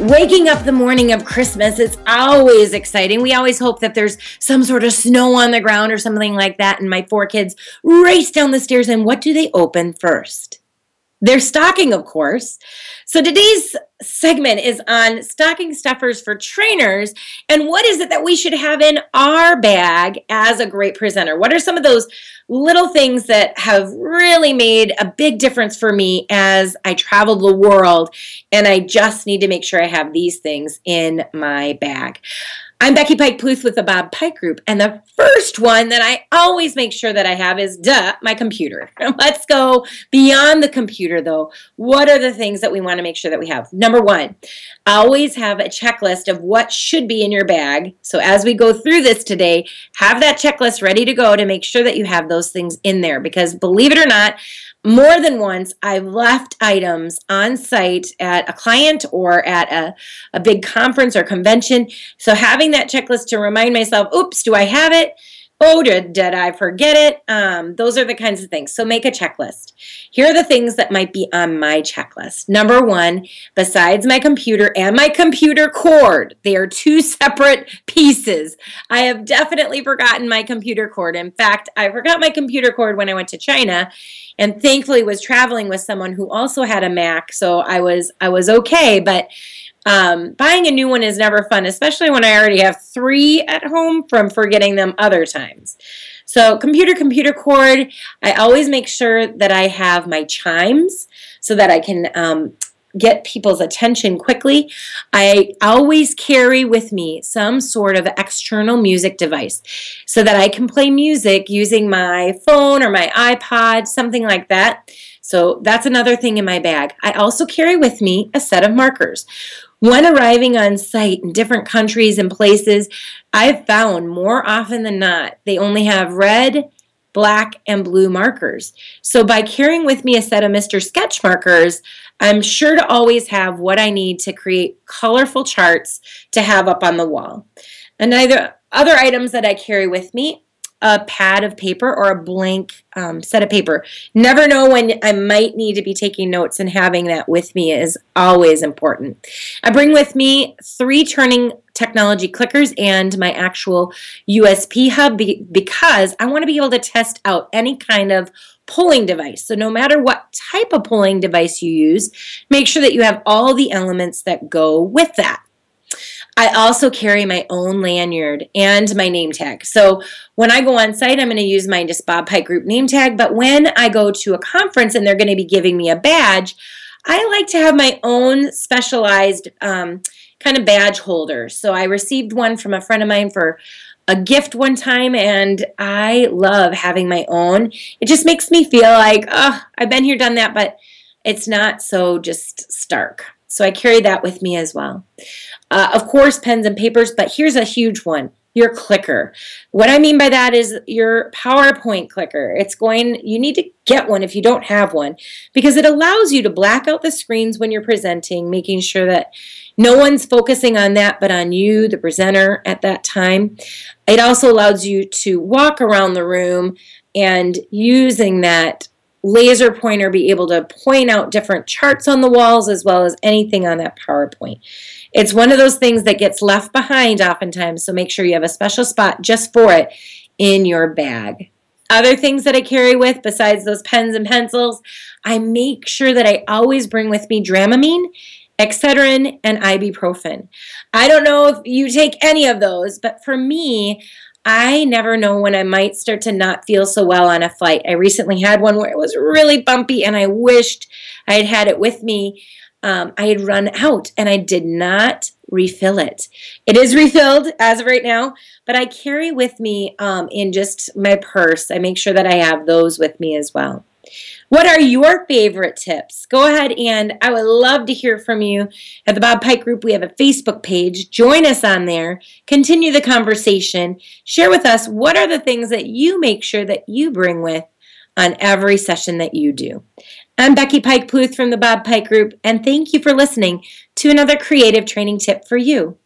waking up the morning of Christmas, it's always exciting. We always hope that there's some sort of snow on the ground or something like that. And my four kids race down the stairs, and what do they open first? Their stocking, of course. So today's segment is on stocking stuffers for trainers and what is it that we should have in our bag as a great presenter? What are some of those little things that have really made a big difference for me as I travel the world and I just need to make sure I have these things in my bag? I'm Becky Pike Pluth with the Bob Pike Group, and the first one that I always make sure that I have is duh, my computer. Let's go beyond the computer though. What are the things that we want to make sure that we have? Number one, always have a checklist of what should be in your bag. So as we go through this today, have that checklist ready to go to make sure that you have those things in there because believe it or not, more than once I've left items on site at a client or at a, a big conference or convention. So having that checklist to remind myself, oops, do I have it? Oh, did, did I forget it? Um, those are the kinds of things. So make a checklist. Here are the things that might be on my checklist. Number one, besides my computer and my computer cord, they are two separate pieces. I have definitely forgotten my computer cord. In fact, I forgot my computer cord when I went to China and thankfully was traveling with someone who also had a Mac, so I was I was okay, but um, buying a new one is never fun, especially when I already have three at home from forgetting them other times. So, computer, computer cord, I always make sure that I have my chimes so that I can um, get people's attention quickly. I always carry with me some sort of external music device so that I can play music using my phone or my iPod, something like that. So that's another thing in my bag. I also carry with me a set of markers. When arriving on site in different countries and places, I've found more often than not they only have red, black, and blue markers. So by carrying with me a set of Mr. Sketch markers, I'm sure to always have what I need to create colorful charts to have up on the wall. And other items that I carry with me a pad of paper or a blank um, set of paper. Never know when I might need to be taking notes, and having that with me is always important. I bring with me three turning technology clickers and my actual USB hub be- because I want to be able to test out any kind of polling device. So, no matter what type of polling device you use, make sure that you have all the elements that go with that. I also carry my own lanyard and my name tag. So when I go on site, I'm going to use my just Bob Pike Group name tag. But when I go to a conference and they're going to be giving me a badge, I like to have my own specialized um, kind of badge holder. So I received one from a friend of mine for a gift one time and I love having my own. It just makes me feel like, oh, I've been here, done that, but it's not so just stark. So I carry that with me as well. Uh, of course, pens and papers, but here's a huge one your clicker. What I mean by that is your PowerPoint clicker. It's going, you need to get one if you don't have one because it allows you to black out the screens when you're presenting, making sure that no one's focusing on that but on you, the presenter, at that time. It also allows you to walk around the room and using that laser pointer be able to point out different charts on the walls as well as anything on that PowerPoint. It's one of those things that gets left behind oftentimes, so make sure you have a special spot just for it in your bag. Other things that I carry with besides those pens and pencils, I make sure that I always bring with me Dramamine, Excedrin, and ibuprofen. I don't know if you take any of those, but for me, I never know when I might start to not feel so well on a flight. I recently had one where it was really bumpy and I wished I had had it with me. Um, I had run out and I did not refill it. It is refilled as of right now, but I carry with me um, in just my purse. I make sure that I have those with me as well. What are your favorite tips? Go ahead and I would love to hear from you. At the Bob Pike Group, we have a Facebook page. Join us on there. Continue the conversation. Share with us what are the things that you make sure that you bring with on every session that you do. I'm Becky Pike Pluth from the Bob Pike Group, and thank you for listening to another creative training tip for you.